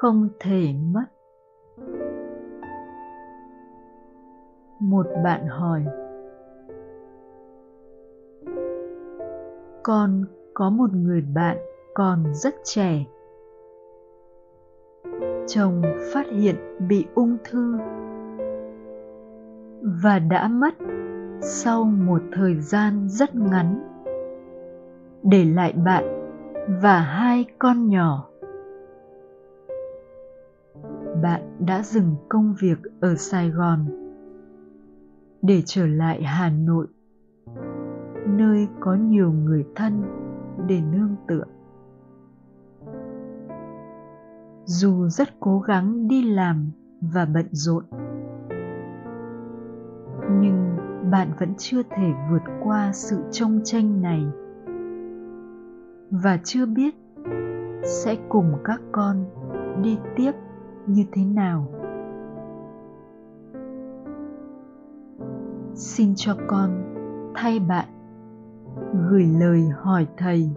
không thể mất. Một bạn hỏi, con có một người bạn còn rất trẻ. Chồng phát hiện bị ung thư và đã mất sau một thời gian rất ngắn. Để lại bạn và hai con nhỏ bạn đã dừng công việc ở sài gòn. Để trở lại hà nội, nơi có nhiều người thân để nương tựa. Dù rất cố gắng đi làm và bận rộn, nhưng bạn vẫn chưa thể vượt qua sự trông tranh này và chưa biết sẽ cùng các con đi tiếp như thế nào? Xin cho con thay bạn gửi lời hỏi thầy.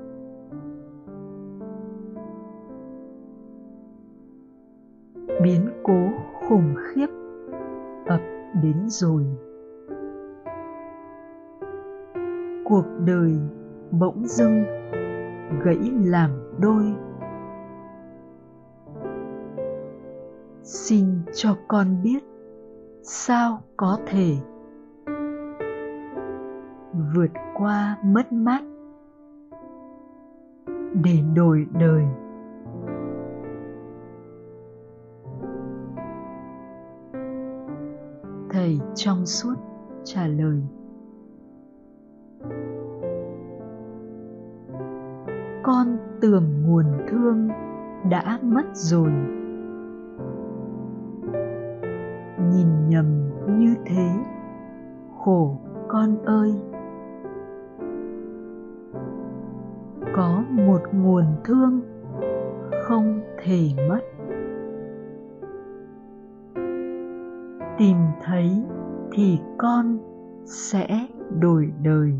Biến cố khủng khiếp ập đến rồi. Cuộc đời bỗng dưng gãy làm đôi. Xin cho con biết sao có thể vượt qua mất mát để đổi đời. Thầy trong suốt trả lời. Con tưởng nguồn thương đã mất rồi. Nhìn nhầm như thế. Khổ con ơi! Có một nguồn thương không thể mất. Tìm thấy thì con sẽ đổi đời.